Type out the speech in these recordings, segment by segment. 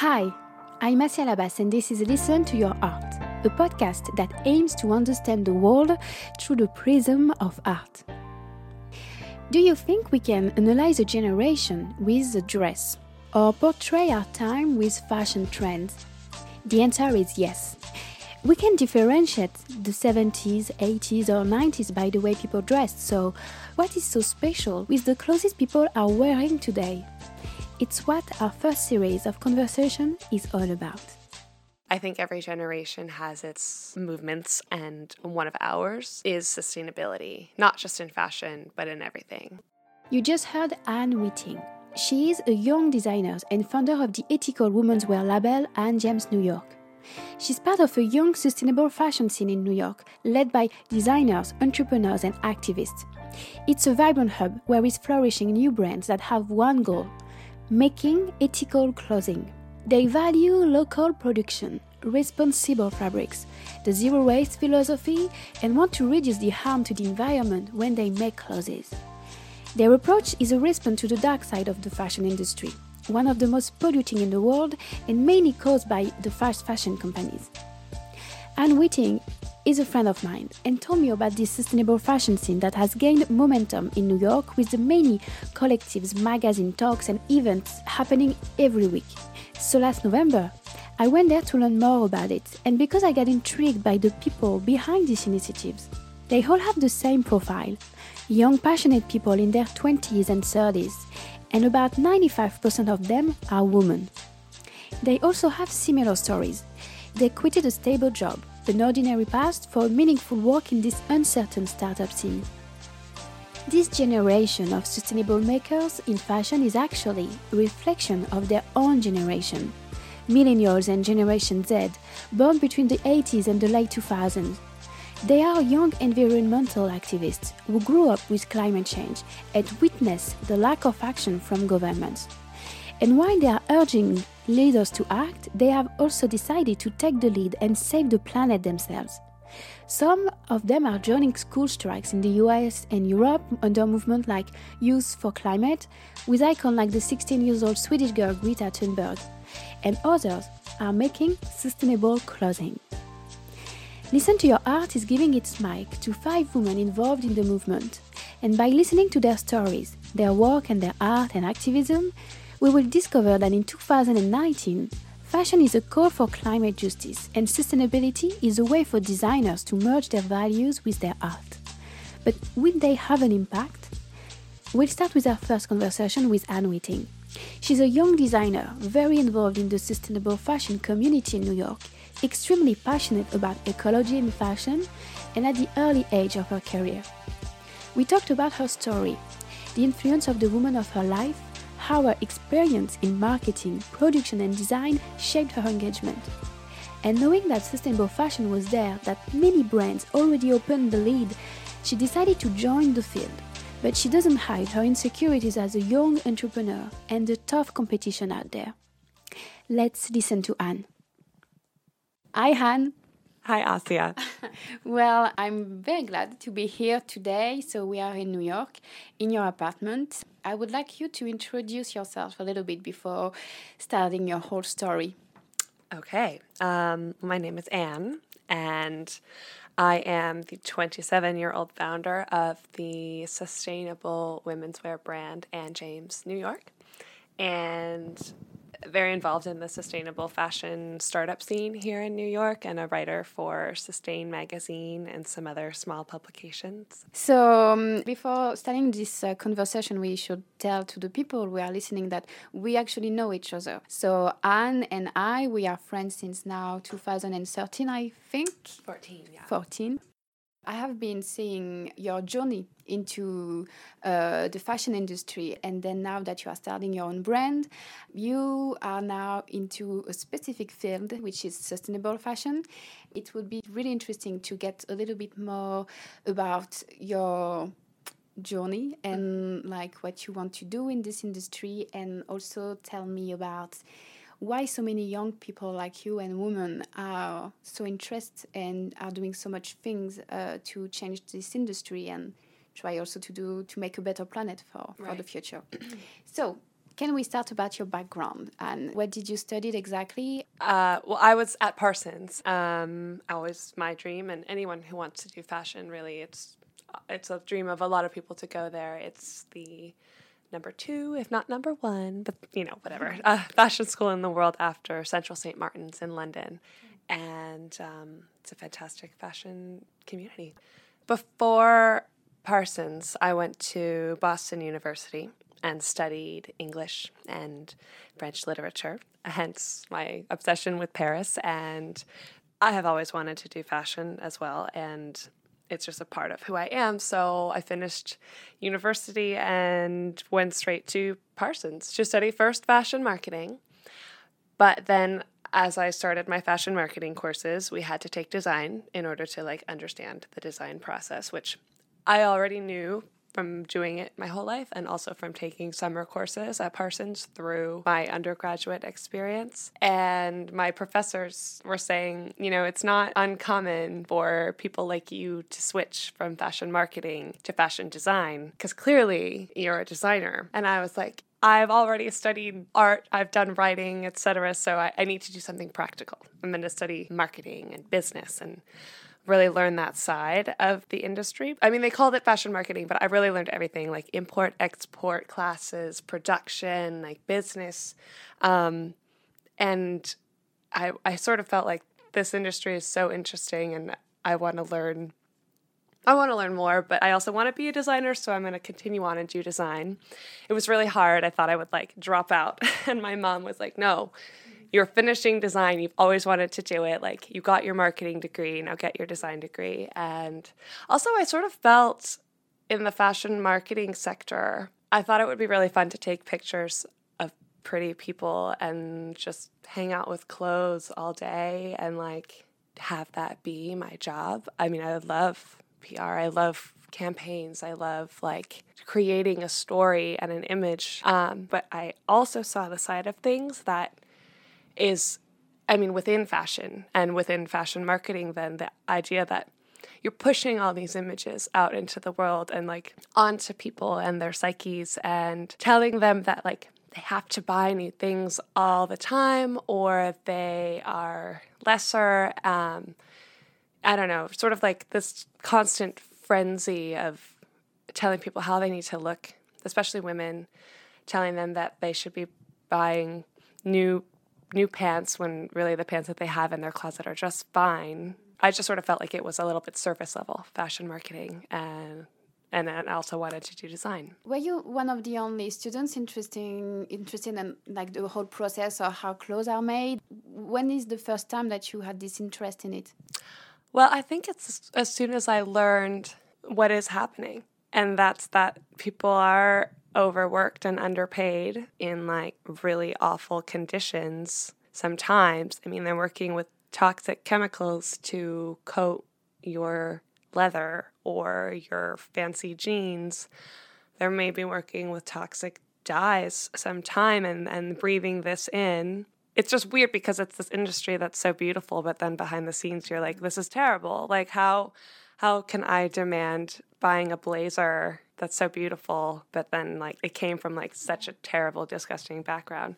Hi, I'm Asia Labas, and this is Listen to Your Art, a podcast that aims to understand the world through the prism of art. Do you think we can analyze a generation with a dress or portray our time with fashion trends? The answer is yes. We can differentiate the 70s, 80s, or 90s by the way people dressed, so what is so special with the clothes people are wearing today? It's what our first series of conversation is all about. I think every generation has its movements, and one of ours is sustainability, not just in fashion, but in everything. You just heard Anne Whiting. She is a young designer and founder of the ethical women's wear label Anne James New York. She's part of a young sustainable fashion scene in New York, led by designers, entrepreneurs, and activists. It's a vibrant hub where is flourishing new brands that have one goal making ethical clothing. They value local production, responsible fabrics, the zero waste philosophy, and want to reduce the harm to the environment when they make clothes. Their approach is a response to the dark side of the fashion industry, one of the most polluting in the world and mainly caused by the fast fashion companies. Anne Whiting is a friend of mine and told me about this sustainable fashion scene that has gained momentum in New York with the many collectives, magazine talks, and events happening every week. So last November, I went there to learn more about it, and because I got intrigued by the people behind these initiatives. They all have the same profile young, passionate people in their 20s and 30s, and about 95% of them are women. They also have similar stories. They quitted a stable job, an ordinary past for meaningful work in this uncertain startup scene. This generation of sustainable makers in fashion is actually a reflection of their own generation. Millennials and Generation Z, born between the 80s and the late 2000s. They are young environmental activists who grew up with climate change and witnessed the lack of action from governments. And while they are urging leaders to act, they have also decided to take the lead and save the planet themselves. Some of them are joining school strikes in the US and Europe under movements like Youth for Climate, with icons like the 16 years old Swedish girl Greta Thunberg, and others are making sustainable clothing. Listen to Your Art is giving its mic to five women involved in the movement, and by listening to their stories, their work, and their art and activism, we will discover that in 2019, fashion is a call for climate justice and sustainability is a way for designers to merge their values with their art. But will they have an impact? We'll start with our first conversation with Anne Whiting. She's a young designer, very involved in the sustainable fashion community in New York, extremely passionate about ecology and fashion, and at the early age of her career. We talked about her story, the influence of the woman of her life, how her experience in marketing, production, and design shaped her engagement. And knowing that sustainable fashion was there, that many brands already opened the lead, she decided to join the field. But she doesn't hide her insecurities as a young entrepreneur and the tough competition out there. Let's listen to Anne. Hi, Anne. Hi, Asia. well, I'm very glad to be here today. So, we are in New York in your apartment. I would like you to introduce yourself a little bit before starting your whole story. Okay. Um, my name is Anne, and I am the 27 year old founder of the sustainable women's wear brand Anne James New York. And very involved in the sustainable fashion startup scene here in New York and a writer for Sustain magazine and some other small publications. So, um, before starting this uh, conversation, we should tell to the people who are listening that we actually know each other. So, Anne and I, we are friends since now 2013, I think. 14, yeah. 14. I have been seeing your journey into uh, the fashion industry, and then now that you are starting your own brand, you are now into a specific field, which is sustainable fashion. It would be really interesting to get a little bit more about your journey and like what you want to do in this industry, and also tell me about why so many young people like you and women are so interested and are doing so much things uh, to change this industry and try also to do to make a better planet for, right. for the future. so Can we start about your background and what did you study exactly? Uh, well, I was at Parsons. Um, always my dream, and anyone who wants to do fashion, really, it's it's a dream of a lot of people to go there. It's the number two, if not number one, but you know, whatever, fashion school in the world after Central St. Martin's in London. And um, it's a fantastic fashion community. Before Parsons, I went to Boston University and studied English and French literature, hence my obsession with Paris. And I have always wanted to do fashion as well. And it's just a part of who I am. So I finished university and went straight to Parsons to study first fashion marketing. But then as I started my fashion marketing courses, we had to take design in order to like understand the design process, which I already knew from doing it my whole life and also from taking summer courses at Parsons through my undergraduate experience. And my professors were saying, you know, it's not uncommon for people like you to switch from fashion marketing to fashion design because clearly you're a designer. And I was like, I've already studied art, I've done writing, etc. So I, I need to do something practical. I'm going to study marketing and business and really learn that side of the industry. I mean, they called it fashion marketing, but I really learned everything like import, export classes, production, like business. Um, and I, I sort of felt like this industry is so interesting and I want to learn. I want to learn more, but I also want to be a designer, so I'm going to continue on and do design. It was really hard. I thought I would like drop out, and my mom was like, "No, you're finishing design, you've always wanted to do it. Like you got your marketing degree, now get your design degree. And also, I sort of felt in the fashion marketing sector, I thought it would be really fun to take pictures of pretty people and just hang out with clothes all day and like have that be my job. I mean, I love PR, I love campaigns. I love like creating a story and an image. Um, but I also saw the side of things that is, I mean, within fashion and within fashion marketing, then the idea that you're pushing all these images out into the world and like onto people and their psyches and telling them that like they have to buy new things all the time or they are lesser. Um, I don't know, sort of like this constant frenzy of telling people how they need to look, especially women, telling them that they should be buying new new pants when really the pants that they have in their closet are just fine. I just sort of felt like it was a little bit surface level fashion marketing and and I also wanted to do design. Were you one of the only students interesting interested in like the whole process or how clothes are made? When is the first time that you had this interest in it? Well, I think it's as soon as I learned what is happening. And that's that people are overworked and underpaid in like really awful conditions sometimes. I mean, they're working with toxic chemicals to coat your leather or your fancy jeans. They're maybe working with toxic dyes sometime and, and breathing this in. It's just weird because it's this industry that's so beautiful, but then behind the scenes you're like, this is terrible. Like how how can I demand buying a blazer that's so beautiful, but then like it came from like such a terrible, disgusting background.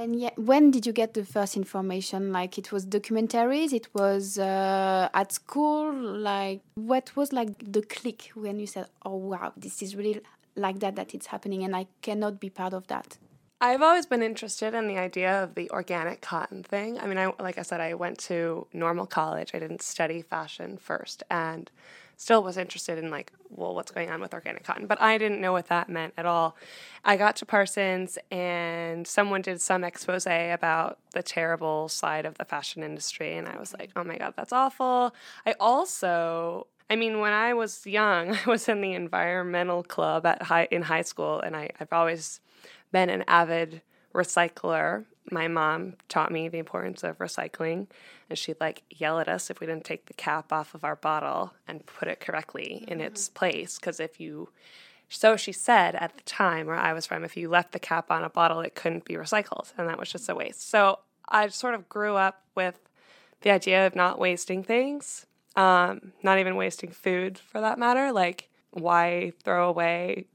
And yet, when did you get the first information? Like it was documentaries, it was uh, at school. Like what was like the click when you said, "Oh wow, this is really like that that it's happening," and I cannot be part of that. I've always been interested in the idea of the organic cotton thing. I mean, I like I said, I went to normal college. I didn't study fashion first, and still was interested in like, well, what's going on with organic cotton? But I didn't know what that meant at all. I got to Parsons and someone did some expose about the terrible side of the fashion industry. And I was like, oh my God, that's awful. I also I mean, when I was young, I was in the environmental club at high in high school, and I, I've always been an avid recycler my mom taught me the importance of recycling and she'd like yell at us if we didn't take the cap off of our bottle and put it correctly in mm-hmm. its place because if you so she said at the time where I was from if you left the cap on a bottle it couldn't be recycled and that was just a waste. So I sort of grew up with the idea of not wasting things, um, not even wasting food for that matter. Like why throw away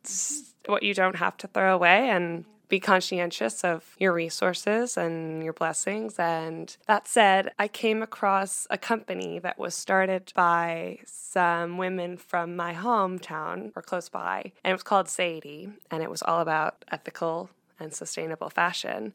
what you don't have to throw away and be conscientious of your resources and your blessings. And that said, I came across a company that was started by some women from my hometown or close by, and it was called Zady, and it was all about ethical and sustainable fashion.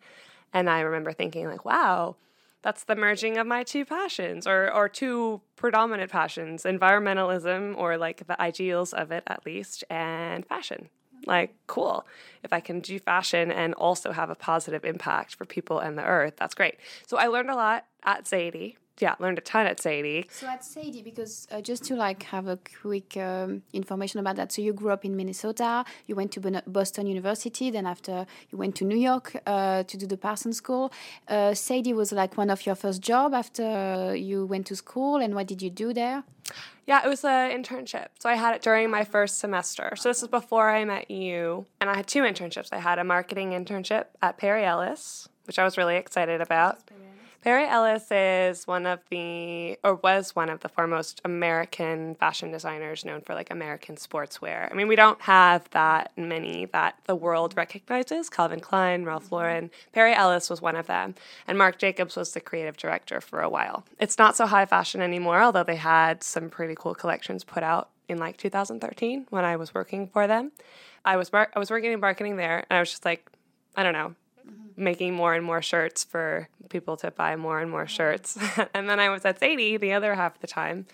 And I remember thinking, like, wow, that's the merging of my two passions or or two predominant passions environmentalism or like the ideals of it at least and fashion like cool if i can do fashion and also have a positive impact for people and the earth that's great. So i learned a lot at Zady yeah, learned a ton at Zady. So at Zady, because uh, just to like have a quick um, information about that. So you grew up in Minnesota. You went to Boston University. Then after you went to New York uh, to do the Parsons School. Uh, Zady was like one of your first job after you went to school. And what did you do there? Yeah, it was an internship. So I had it during my first semester. So this is before I met you. And I had two internships. I had a marketing internship at Perry Ellis, which I was really excited about. Perry Ellis is one of the, or was one of the foremost American fashion designers known for like American sportswear. I mean, we don't have that many that the world recognizes Calvin Klein, Ralph mm-hmm. Lauren. Perry Ellis was one of them. And Marc Jacobs was the creative director for a while. It's not so high fashion anymore, although they had some pretty cool collections put out in like 2013 when I was working for them. I was mar- I was working in marketing there, and I was just like, I don't know, making more and more shirts for people to buy more and more shirts. and then I was at Zady the other half of the time.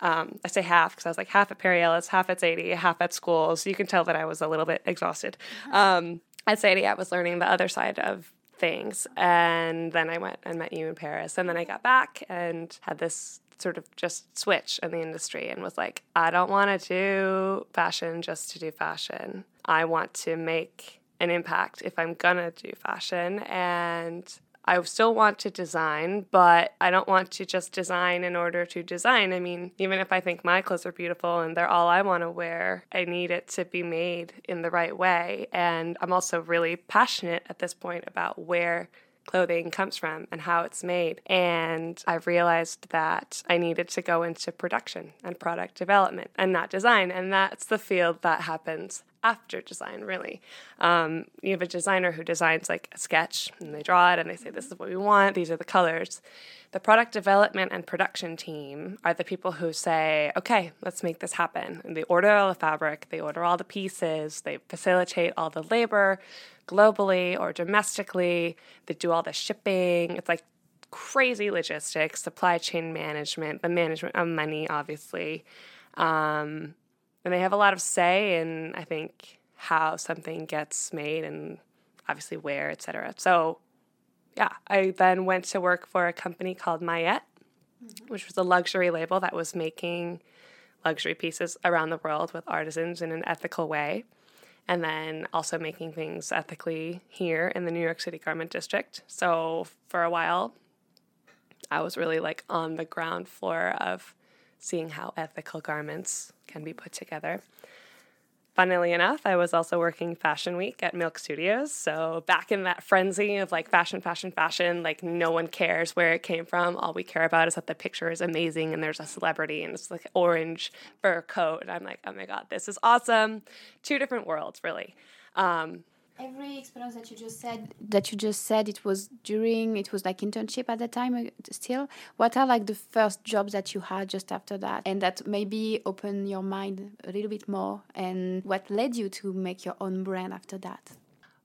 Um, I say half because I was like half at Perry Ellis, half at Zady, half at school. So you can tell that I was a little bit exhausted. Um, at Zady, I was learning the other side of things. And then I went and met you in Paris. And then I got back and had this sort of just switch in the industry and was like, I don't want to do fashion just to do fashion. I want to make an impact if I'm gonna do fashion. And I still want to design, but I don't want to just design in order to design. I mean, even if I think my clothes are beautiful and they're all I want to wear, I need it to be made in the right way. And I'm also really passionate at this point about where clothing comes from and how it's made. And I realized that I needed to go into production and product development and not design. And that's the field that happens after design, really. Um, you have a designer who designs like a sketch and they draw it and they say, This is what we want, these are the colors. The product development and production team are the people who say, Okay, let's make this happen. And they order all the fabric, they order all the pieces, they facilitate all the labor globally or domestically, they do all the shipping. It's like crazy logistics, supply chain management, the management of money, obviously. Um, and they have a lot of say in I think how something gets made and obviously where, etc. So yeah, I then went to work for a company called Maiyet, mm-hmm. which was a luxury label that was making luxury pieces around the world with artisans in an ethical way. And then also making things ethically here in the New York City Garment District. So for a while, I was really like on the ground floor of seeing how ethical garments can be put together. Funnily enough, I was also working Fashion Week at Milk Studios. So, back in that frenzy of like fashion, fashion, fashion, like no one cares where it came from. All we care about is that the picture is amazing and there's a celebrity and it's like orange fur coat. And I'm like, oh my God, this is awesome. Two different worlds, really. Um, every experience that you just said? That you just said it was during it was like internship at the time uh, still. What are like the first jobs that you had just after that and that maybe open your mind a little bit more and what led you to make your own brand after that?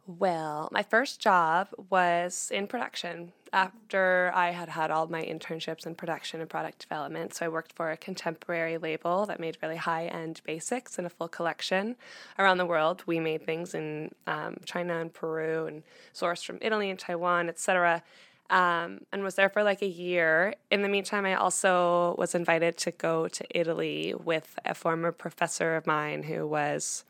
Well, my first job was in production after I had had all my internships in production and product development. So I worked for a contemporary label that made really high end basics in a full collection around the world. We made things in um, China and Peru and sourced from Italy and Taiwan, etc. Um, and was there for like a year. In the meantime, I also was invited to go to Italy with a former professor of mine who was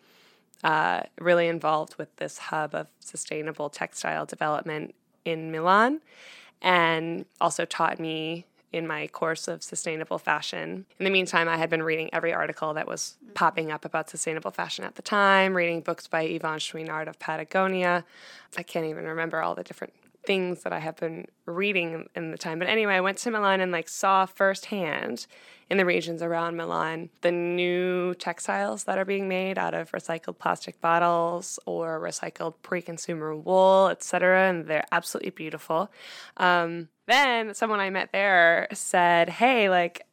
uh, really involved with this hub of sustainable textile development in Milan and also taught me in my course of sustainable fashion. In the meantime, I had been reading every article that was popping up about sustainable fashion at the time, reading books by Yvon Chouinard of Patagonia. I can't even remember all the different things that I have been reading in the time. But anyway, I went to Milan and like saw firsthand in the regions around Milan the new textiles that are being made out of recycled plastic bottles or recycled pre-consumer wool, etc. And they're absolutely beautiful. Um, then someone I met there said, "Hey, like."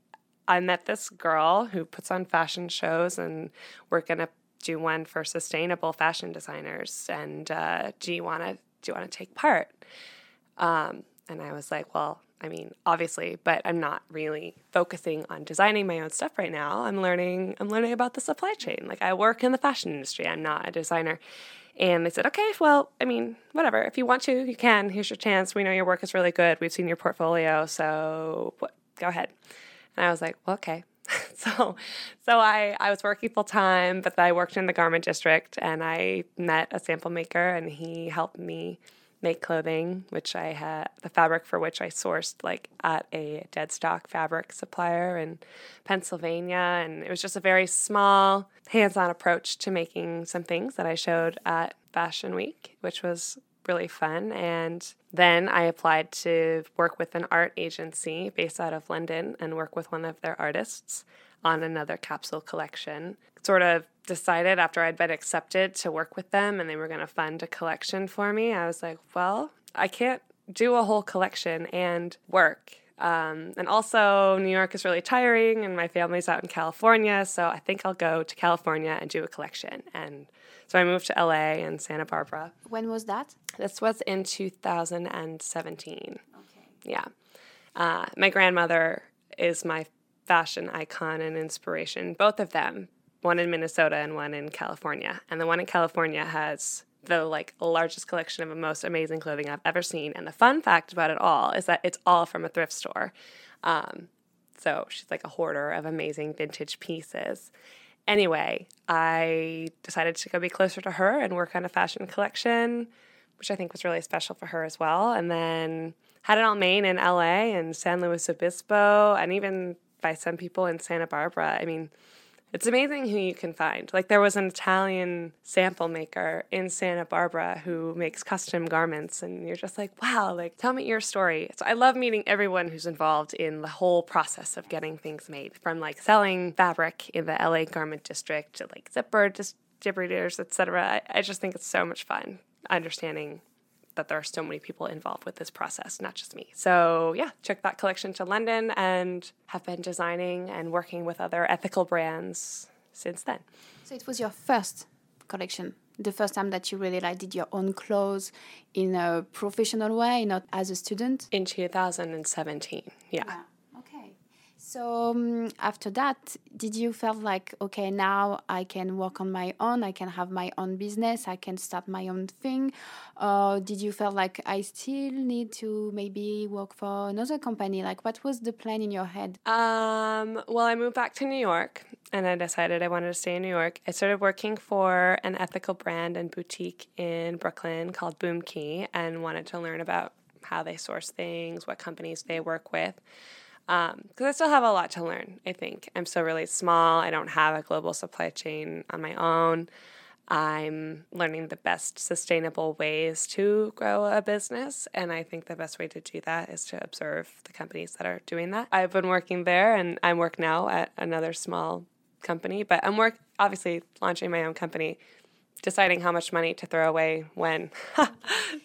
I met this girl who puts on fashion shows, and we're gonna do one for sustainable fashion designers. And uh, do you want to do you want to take part? Um, and I was like, well, I mean, obviously, but I'm not really focusing on designing my own stuff right now. I'm learning I'm learning about the supply chain. Like I work in the fashion industry. I'm not a designer. And they said, okay, well, I mean, whatever. If you want to, you can. Here's your chance. We know your work is really good. We've seen your portfolio, so what, go ahead. And I was like, well, okay. so so I, I was working full time, but I worked in the garment district and I met a sample maker and he helped me make clothing, which I had the fabric for which I sourced like at a dead stock fabric supplier in Pennsylvania. And it was just a very small, hands on approach to making some things that I showed at Fashion Week, which was really fun. And then I applied to work with an art agency based out of London and work with one of their artists on another capsule collection. Sort of decided after I'd been accepted to work with them and they were going to fund a collection for me, I was like, well, I can't do a whole collection and work. Um, and also, New York is really tiring, and my family's out in California, so I think I'll go to California and do a collection. And so I moved to LA and Santa Barbara. When was that? This was in 2017. Okay. Yeah. Uh, my grandmother is my fashion icon and inspiration, both of them, one in Minnesota and one in California. And the one in California has the like largest collection of the most amazing clothing I've ever seen. And the fun fact about it all is that it's all from a thrift store. Um, so she's like a hoarder of amazing vintage pieces. Anyway, I decided to go be closer to her and work on a fashion collection, which I think was really special for her as well. And then had it all made in LA and San Luis Obispo and even by some people in Santa Barbara. I mean, it's amazing who you can find. Like there was an Italian sample maker in Santa Barbara who makes custom garments and you're just like, "Wow, like tell me your story." So I love meeting everyone who's involved in the whole process of getting things made, from like selling fabric in the LA garment district to like zipper distributors, etc. I, I just think it's so much fun understanding that there are so many people involved with this process, not just me. So, yeah, took that collection to London and have been designing and working with other ethical brands since then. So, it was your first collection the first time that you really like did your own clothes in a professional way not as a student in 2017 yeah, yeah. So um, after that, did you felt like okay now I can work on my own, I can have my own business, I can start my own thing, or did you feel like I still need to maybe work for another company? Like what was the plan in your head? Um, well, I moved back to New York and I decided I wanted to stay in New York. I started working for an ethical brand and boutique in Brooklyn called Bhoomki and wanted to learn about how they source things, what companies they work with because um, I still have a lot to learn. I think I'm still really small. I don't have a global supply chain on my own. I'm learning the best sustainable ways to grow a business. And I think the best way to do that is to observe the companies that are doing that. I've been working there and I work now at another small company, but I'm work obviously launching my own company deciding how much money to throw away when.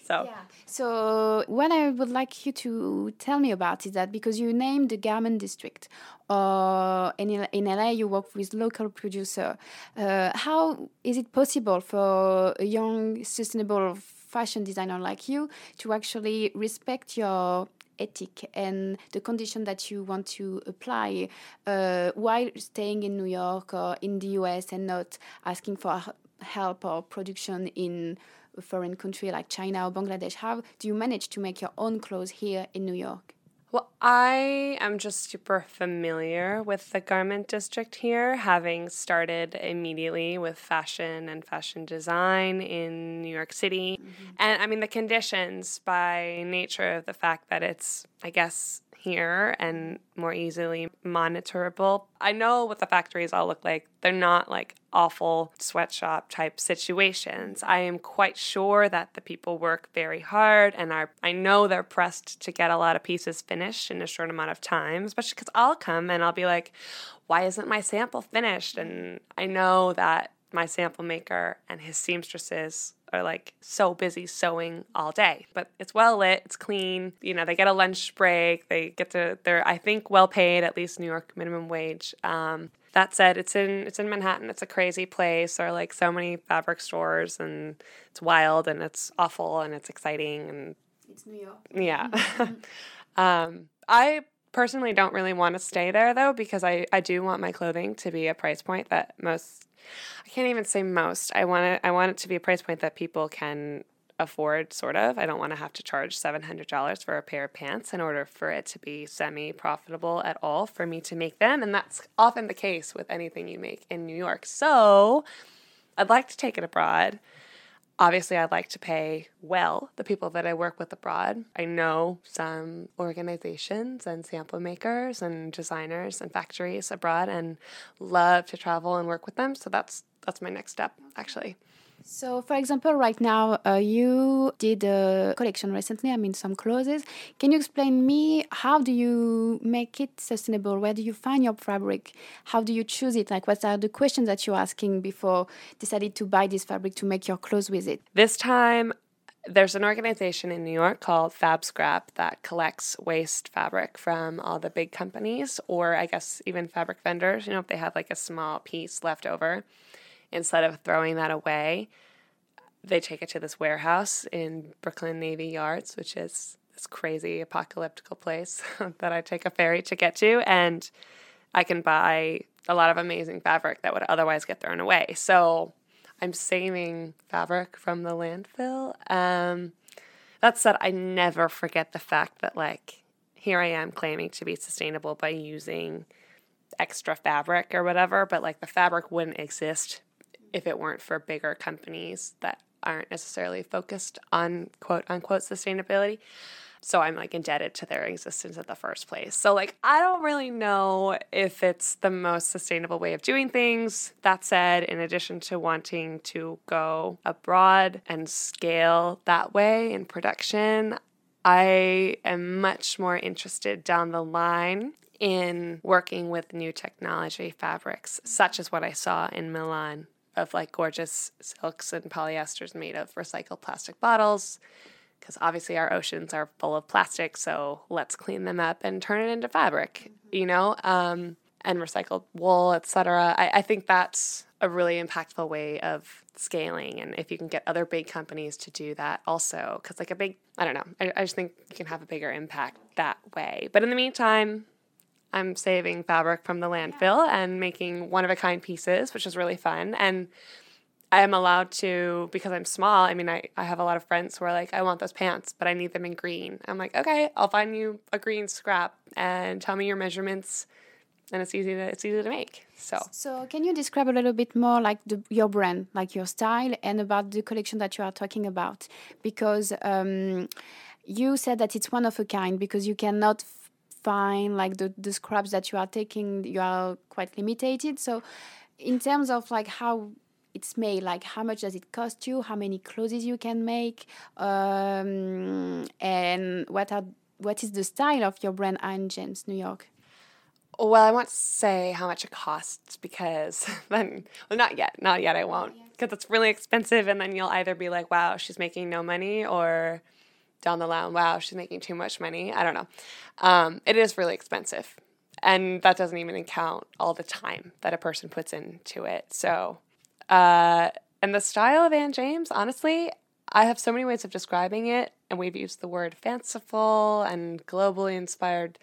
so, yeah. so what I would like you to tell me about is that because you named the garment district, uh, in, in LA you work with local producer. Uh, how is it possible for a young sustainable fashion designer like you to actually respect your ethic and the condition that you want to apply uh, while staying in New York or in the US and not asking for help or production in a foreign country like China or Bangladesh? How do you manage to make your own clothes here in New York? Well, I am just super familiar with the garment district here, having started immediately with fashion and fashion design in New York City. Mm-hmm. And I mean, the conditions by nature of the fact that it's, I guess, here and more easily monitorable. I know what the factories all look like. They're not like awful sweatshop type situations. I am quite sure that the people work very hard and are I know they're pressed to get a lot of pieces finished in a short amount of time, especially cuz I'll come and I'll be like, "Why isn't my sample finished?" And I know that my sample maker and his seamstresses are like so busy sewing all day. But it's well lit, it's clean. You know, they get a lunch break. They get to they're I think well paid, at least New York minimum wage. Um, that said, it's in it's in Manhattan. It's a crazy place. There are like so many fabric stores, and it's wild and it's awful and it's exciting and it's New York. Yeah. um, I personally don't really want to stay there though because I I do want my clothing to be a price point that most I can't even say most. I want it I want it to be a price point that people can afford sort of. I don't want to have to charge $700 for a pair of pants in order for it to be semi profitable at all for me to make them and that's often the case with anything you make in New York. So, I'd like to take it abroad obviously I'd like to pay well the people that I work with abroad. I know some organizations and sample makers and designers and factories abroad and love to travel and work with them. So that's that's my next step actually. So, for example, right now uh, you did a collection recently. I mean, some clothes. Can you explain me how do you make it sustainable? Where do you find your fabric? How do you choose it? Like, what are the questions that you're asking before decided to buy this fabric to make your clothes with it? This time, there's an organization in New York called FABSCRAP that collects waste fabric from all the big companies, or I guess even fabric vendors. You know, if they have like a small piece left over instead of throwing that away, they take it to this warehouse in Brooklyn Navy Yards, which is this crazy apocalyptical place that I take a ferry to get to. And I can buy a lot of amazing fabric that would otherwise get thrown away. So I'm saving fabric from the landfill. Um, that said, I never forget the fact that, like, here I am claiming to be sustainable by using extra fabric or whatever, but like the fabric wouldn't exist if it weren't for bigger companies that aren't necessarily focused on quote unquote sustainability. So I'm like indebted to their existence in the first place. So, like, I don't really know if it's the most sustainable way of doing things. That said, in addition to wanting to go abroad and scale that way in production, I am much more interested down the line in working with new technology fabrics, such as what I saw in Milan of like gorgeous silks and polyesters made of recycled plastic bottles because obviously our oceans are full of plastic so let's clean them up and turn it into fabric mm-hmm. you know? Um, and recycled wool etc I, I think that's a really impactful way of scaling and if you can get other big companies to do that also because like a big i don't know I, I just think you can have a bigger impact that way. But in the meantime I'm saving fabric from the landfill and making one of a kind pieces, which is really fun. And I am allowed to, because I'm small, I mean, I, I have a lot of friends who are like, I want those pants, but I need them in green. I'm like, okay, I'll find you a green scrap and tell me your measurements. And it's easy to it's easy to make. So So can you describe a little bit more like the, your brand, like your style and about the collection that you are talking about? Because um, you said that it's one of a kind because you cannot fine like the, the scraps that you are taking you are quite limited. So in terms of like how it's made like how much does it cost you? How many clothes you can make? Um, and what are what is the style of your brand Anne James New York? Well I won't say how much it costs because then well not yet not yet I won't. Because it's really expensive and then you'll either be like wow she's making no money or down the line, wow, she's making too much money. I don't know. Um, it is really expensive. And that doesn't even count all the time that a person puts into it. So, uh, and the style of Anne James, honestly, I have so many ways of describing it. And we've used the word fanciful and globally inspired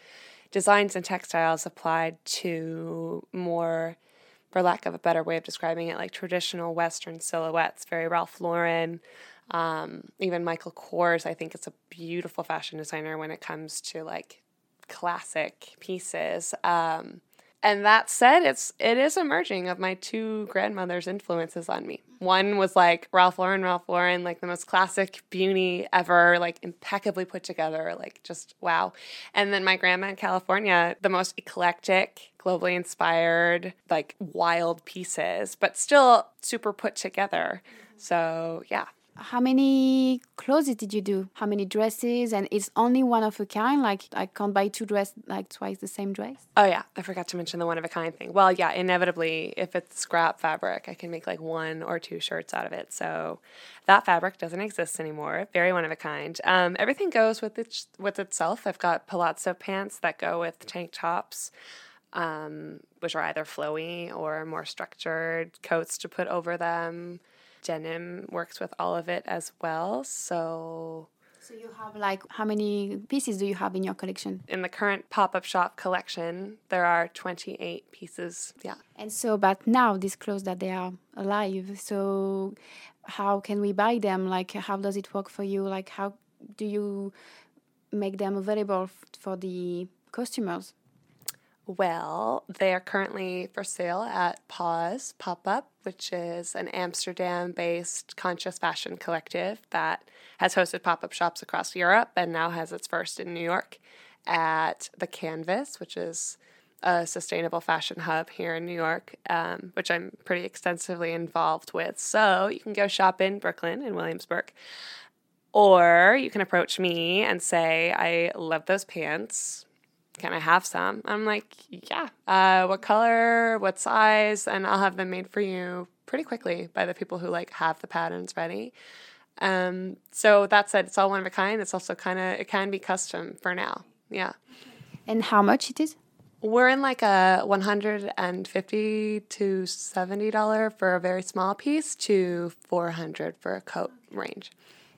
designs and textiles applied to more, for lack of a better way of describing it, like traditional Western silhouettes, very Ralph Lauren, um, even Michael Kors, I think, is a beautiful fashion designer when it comes to like classic pieces. Um, And that said, it's it is emerging of my two grandmothers' influences on me. One was like Ralph Lauren, Ralph Lauren, like the most classic beauty ever, like impeccably put together, like just wow. And then my grandma in California, the most eclectic, globally inspired, like wild pieces, but still super put together. So yeah how many clothes did you do? How many dresses? And it's only one of a kind. Like I can't buy two dresses like twice the same dress. Oh yeah, I forgot to mention the one of a kind thing. Well, yeah, inevitably, if it's scrap fabric, I can make like one or two shirts out of it. So that fabric doesn't exist anymore. Very one of a kind. Um, everything goes with it with itself. I've got palazzo pants that go with tank tops. Um, which are either flowy or more structured coats to put over them denim works with all of it as well. So so you have like how many pieces do you have in your collection? In the current pop-up shop collection, there are 28 pieces. Yeah. And so but now these clothes that they are alive, so how can we buy them? Like how does it work for you? Like how do you make them available for the customers? Well, they are currently for sale at Pause Pop Up, which is an Amsterdam based conscious fashion collective that has hosted pop up shops across Europe and now has its first in New York at The Canvas, which is a sustainable fashion hub here in New York, um, which I'm pretty extensively involved with. So you can go shop in Brooklyn in Williamsburg. Or you can approach me and say, I love those pants can I have some? I'm like, yeah. Uh, what color? What size? And I'll have them made for you pretty quickly by the people who like have the patterns ready. Um, so that said, it's all one of a kind. It's also kind of it can be custom for now. Yeah. And how much it is? We're in like a 150 to 70 dollar for a very small piece to 400 for a coat range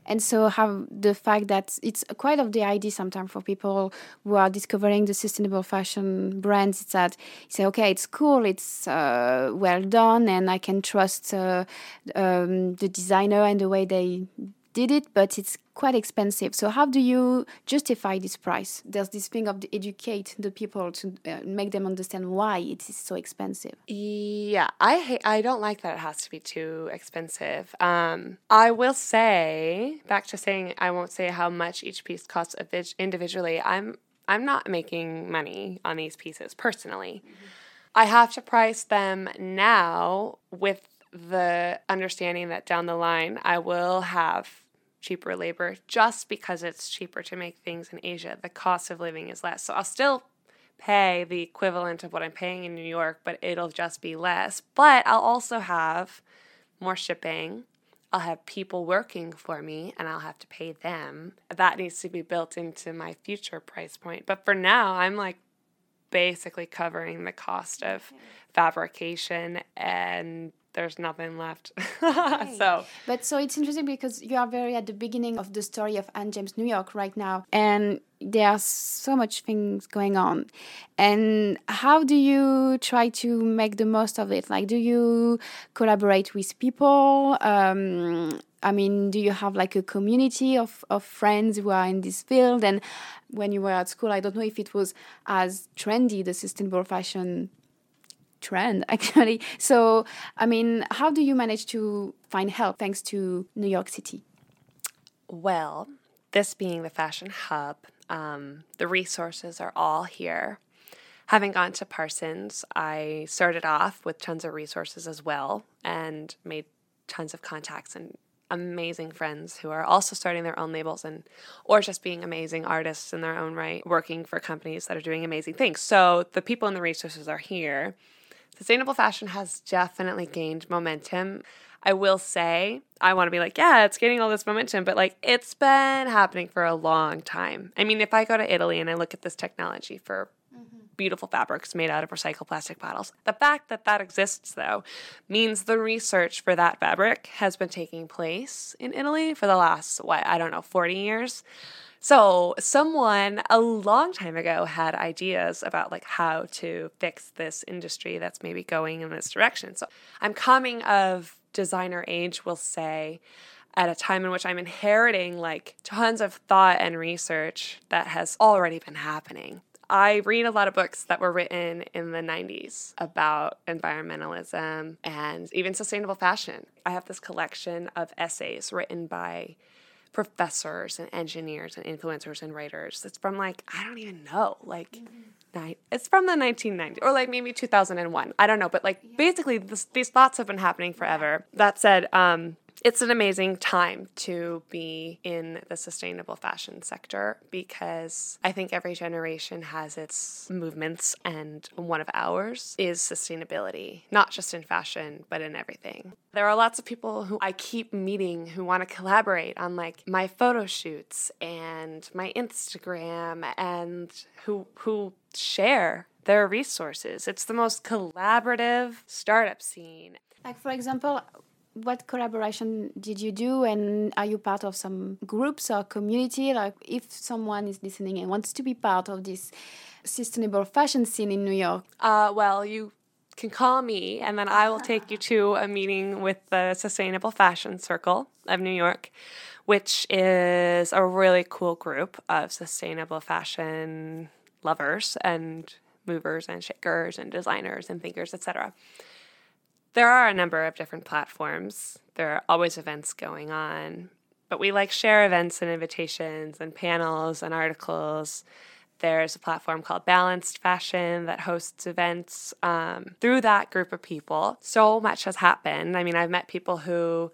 and so have the fact that it's quite of the idea sometimes for people who are discovering the sustainable fashion brands it's that you say okay it's cool it's uh, well done and i can trust uh, um, the designer and the way they did it, but it's quite expensive. So how do you justify this price? There's this thing of the educate the people to uh, make them understand why it is so expensive. Yeah, I hate, I don't like that it has to be too expensive. Um, I will say back to saying I won't say how much each piece costs individually. I'm I'm not making money on these pieces personally. Mm-hmm. I have to price them now with the understanding that down the line I will have cheaper labor just because it's cheaper to make things in Asia. The cost of living is less. So I'll still pay the equivalent of what I'm paying in New York, but it'll just be less. But I'll also have more shipping. I'll have people working for me and I'll have to pay them. That needs to be built into my future price point. But for now, I'm like basically covering the cost of fabrication and there's nothing left. so, but so it's interesting because you are very at the beginning of the story of Anne James New York right now, and there are so much things going on. And how do you try to make the most of it? Like, do you collaborate with people? Um, I mean, do you have like a community of, of friends who are in this field? And when you were at school, I don't know if it was as trendy, the sustainable fashion trend actually. So, I mean, how do you manage to find help thanks to New York City? Well, this being the fashion hub, um, the resources are all here. Having gone to Parsons, I started off with tons of resources as well and made tons of contacts and amazing friends who are also starting their own labels and or just being amazing artists in their own right working for companies that are doing amazing things so the people and the resources are here sustainable fashion has definitely gained momentum. I will say, I want to be like, yeah, it's getting all this momentum, but like it's been happening for a long time. I mean, if I go to Italy and I look at this technology for. Beautiful fabrics made out of recycled plastic bottles, the fact that that exists, though, means the research for that fabric has been taking place in Italy for the last, what, I don't know, 40 years. So, someone a long time ago had ideas about like how to fix this industry that's maybe going in this direction. So, I'm coming of designer age, we'll say, at a time in which I'm inheriting like tons of thought and research that has already been happening. I read a lot of books that were written in the 90s about environmentalism and even sustainable fashion. I have this collection of essays written by professors and engineers and influencers and writers. It's from like, I don't even know, like, mm-hmm. it's from the 1990s or like maybe 2001. I don't know, but like yeah. basically this, these thoughts have been happening forever. That said, um, it's an amazing time to be in the sustainable fashion sector because I think every generation has its movements, and one of ours is sustainability, not just in fashion, but in everything. There are lots of people who I keep meeting who want to collaborate on like my photo shoots and my Instagram and who who share their resources. It's the most collaborative startup scene. Like for example, what collaboration did you do? And are you part of some groups or community? Like if someone is listening and wants to be part of this sustainable fashion scene in new york. Uh, well you can call me and then i will take you to a meeting with the sustainable fashion circle of new york which is a really cool group of sustainable fashion lovers and movers and shakers and designers and thinkers etc there are a number of different platforms. There are always events going on, but we like share events and invitations and panels and articles. There's a platform called Balanced Fashion that hosts events um, through that group of people. So much has happened. I mean, I've met people who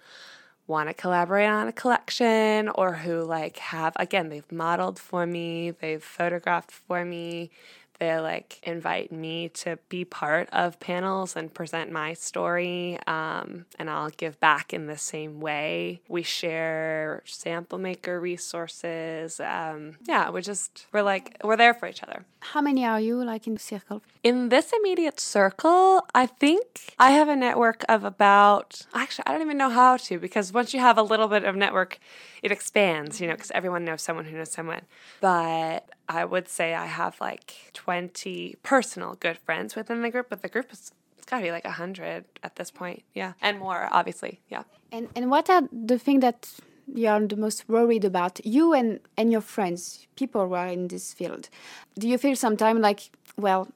want to collaborate on a collection or who like have again they've modeled for me they've photographed for me they like invite me to be part of panels and present my story um, and i'll give back in the same way. We share sample maker resources um, yeah we're just we're like we're there for each other. How many are you like in the circle? In this immediate circle i think i have a network of about actually i don't even know how to because once you have a little bit of network it expands, you know, because everyone knows someone who knows someone. But I would say I have like 20 personal good friends within the group, but the group is it's got to be like 100 at this point. Yeah. And more, obviously. Yeah. And, and what are the things that you are the most worried about, you and, and your friends, people who are in this field? Do you feel sometimes like, well,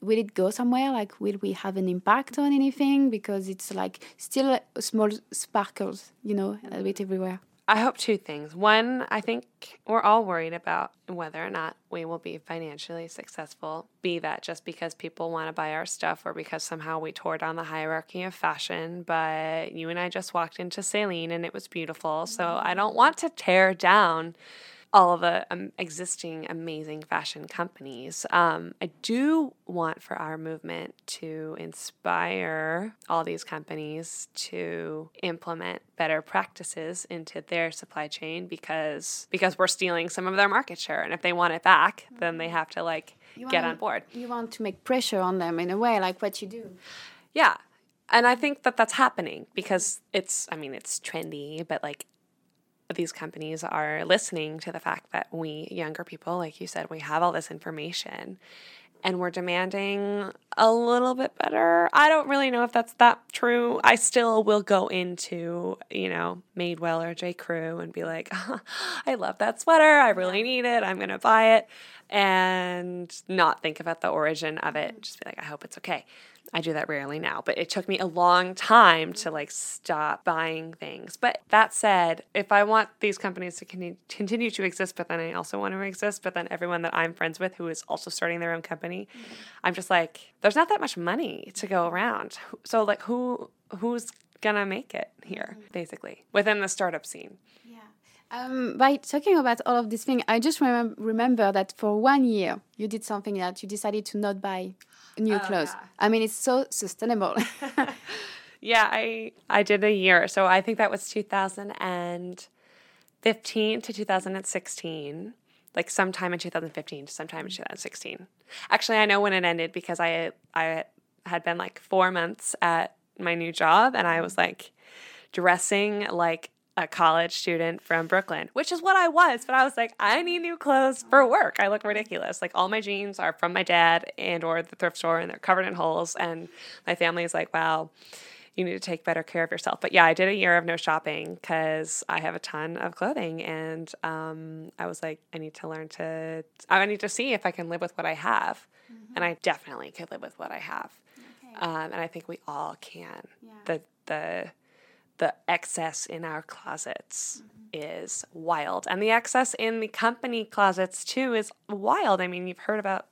will it go somewhere? Like, will we have an impact on anything? Because it's like still small sparkles, you know, a bit everywhere. I hope two things. One, I think we're all worried about whether or not we will be financially successful, be that just because people want to buy our stuff or because somehow we tore down the hierarchy of fashion. But you and I just walked into Celine and it was beautiful. So I don't want to tear down all of the um, existing amazing fashion companies. Um, I do want for our movement to inspire all these companies to implement better practices into their supply chain because because we're stealing some of their market share, and if they want it back, then they have to like you get on board. You want to make pressure on them in a way, like what you do. Yeah. And I think that that's happening because it's, I mean, it's trendy, but like these companies are listening to the fact that we younger people, like you said, we have all this information and we're demanding a little bit better. I don't really know if that's that true. I still will go into, you know, Madewell or J. Crew and be like, oh, I love that sweater. I really need it. I'm going to buy it and not think about the origin of it. Just be like, I hope it's okay. I do that rarely now, but it took me a long time to like stop buying things. But that said, if I want these companies to continue to exist, but then I also want to exist, but then everyone that I'm friends with who is also starting their own company, mm-hmm. I'm just like, there's not that much money to go around. So like, who who's gonna make it here, mm-hmm. basically, within the startup scene? Um, by talking about all of these things, I just remem- remember that for one year you did something that you decided to not buy new oh, clothes. Yeah. I mean, it's so sustainable. yeah, I I did a year, so I think that was 2015 to 2016, like sometime in 2015 to sometime in 2016. Actually, I know when it ended because I I had been like four months at my new job, and I was like dressing like a college student from Brooklyn, which is what I was. But I was like, I need new clothes for work. I look ridiculous. Like all my jeans are from my dad and or the thrift store, and they're covered in holes. And my family is like, wow, you need to take better care of yourself. But yeah, I did a year of no shopping because I have a ton of clothing, and um, I was like, I need to learn to, I need to see if I can live with what I have, mm-hmm. and I definitely could live with what I have, okay. um, and I think we all can. Yeah. The the the excess in our closets mm-hmm. is wild, and the excess in the company closets too is wild. I mean, you've heard about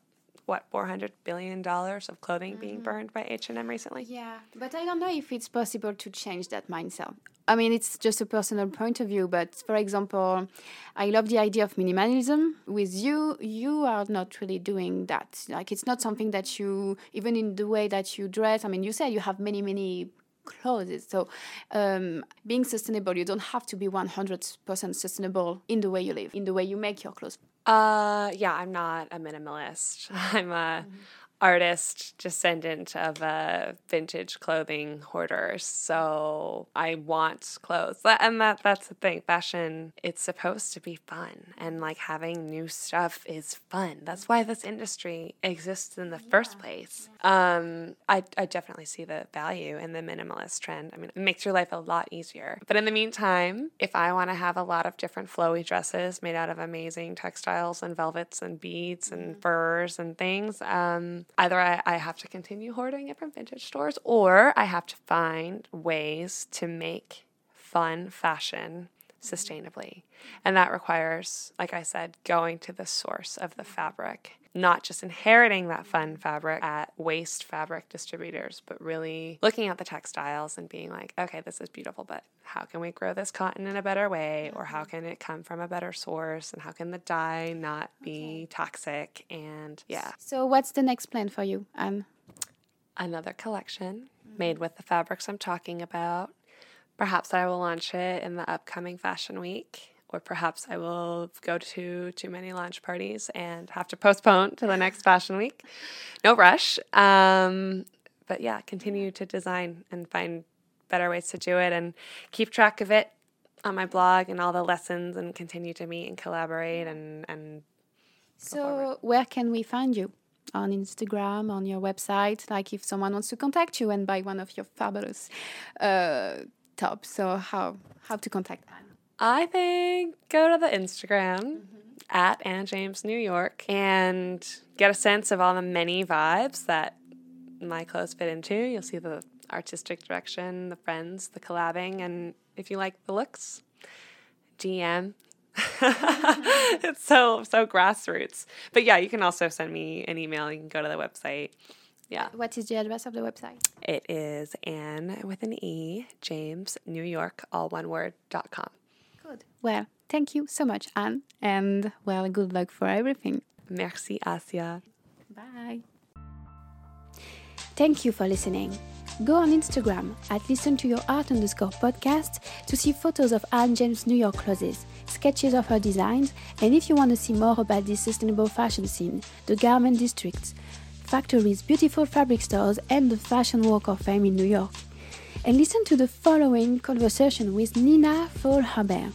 what 400 billion dollars of clothing mm-hmm. being burned by H&M recently. Yeah, but I don't know if it's possible to change that mindset. I mean, it's just a personal point of view, but for example, I love the idea of minimalism. With you, you are not really doing that. Like, it's not something that you, even in the way that you dress. I mean, you said you have many, many clothes. So, um, being sustainable, you don't have to be 100% sustainable in the way you live, in the way you make your clothes. Uh, yeah, I'm not a minimalist. I'm a mm-hmm artist descendant of a vintage clothing hoarder. So i want clothes. And that that's the thing. Fashion it's supposed to be fun. And like having new stuff is fun. That's why this industry exists in the yeah. first place. Um I, I definitely see the value in the minimalist trend. I mean it makes your life a lot easier. But in the meantime if i want to have a lot of different flowy dresses made out of amazing textiles and velvets and beads and mm-hmm. furs and things um either I, I have to continue hoarding it from vintage stores or I have to find ways to make fun fashion mm-hmm. sustainably. And that requires, like I said, going to the source of the fabric, not just inheriting that fun fabric at waste fabric distributors, but really looking at the textiles and being like, okay, this is beautiful, but how can we grow this cotton in a better way? Or how mm-hmm. can it come from a better source? And how can the dye not be okay. toxic? And yeah. So, what's the next plan for you, Anne? Another collection mm-hmm. made with the fabrics I'm talking about Perhaps I will launch it in the upcoming fashion week, or perhaps I will go to too many launch parties and have to postpone to the next fashion week. No rush. Um, but yeah, continue to design and find better ways to do it and keep track of it on my blog and all the lessons and continue to meet and collaborate and and so forward. where can we find you on instagram on your website like if someone wants to contact you and buy one of your fabulous uh, top. So how how to contact them? I think go to the Instagram mm-hmm. at Anne James New York and get a sense of all the many vibes that my clothes fit into. You'll see the artistic direction, the friends, the collabing, and if you like the looks, DM. it's so so grassroots. But yeah, you can also send me an email. You can go to the website yeah. What is the address of the website? It is Anne with an E, James, New York, all one word, dot com. Good. Well, thank you so much, Anne. And well, good luck for everything. Merci, Asia. Bye. Thank you for listening. Go on Instagram at listen to your art underscore podcast to see photos of Anne James New York clothes, sketches of her designs, and if you want to see more about this sustainable fashion scene, the garment districts, factories, beautiful fabric stores, and the Fashion Walk of Fame in New York. And listen to the following conversation with Nina Faulhaber,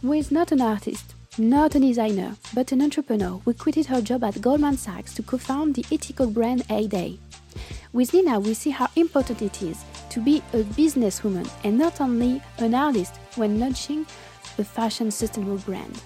who is not an artist, not a designer, but an entrepreneur who quitted her job at Goldman Sachs to co found the ethical brand Heyday. With Nina, we see how important it is to be a businesswoman and not only an artist when launching a fashion sustainable brand.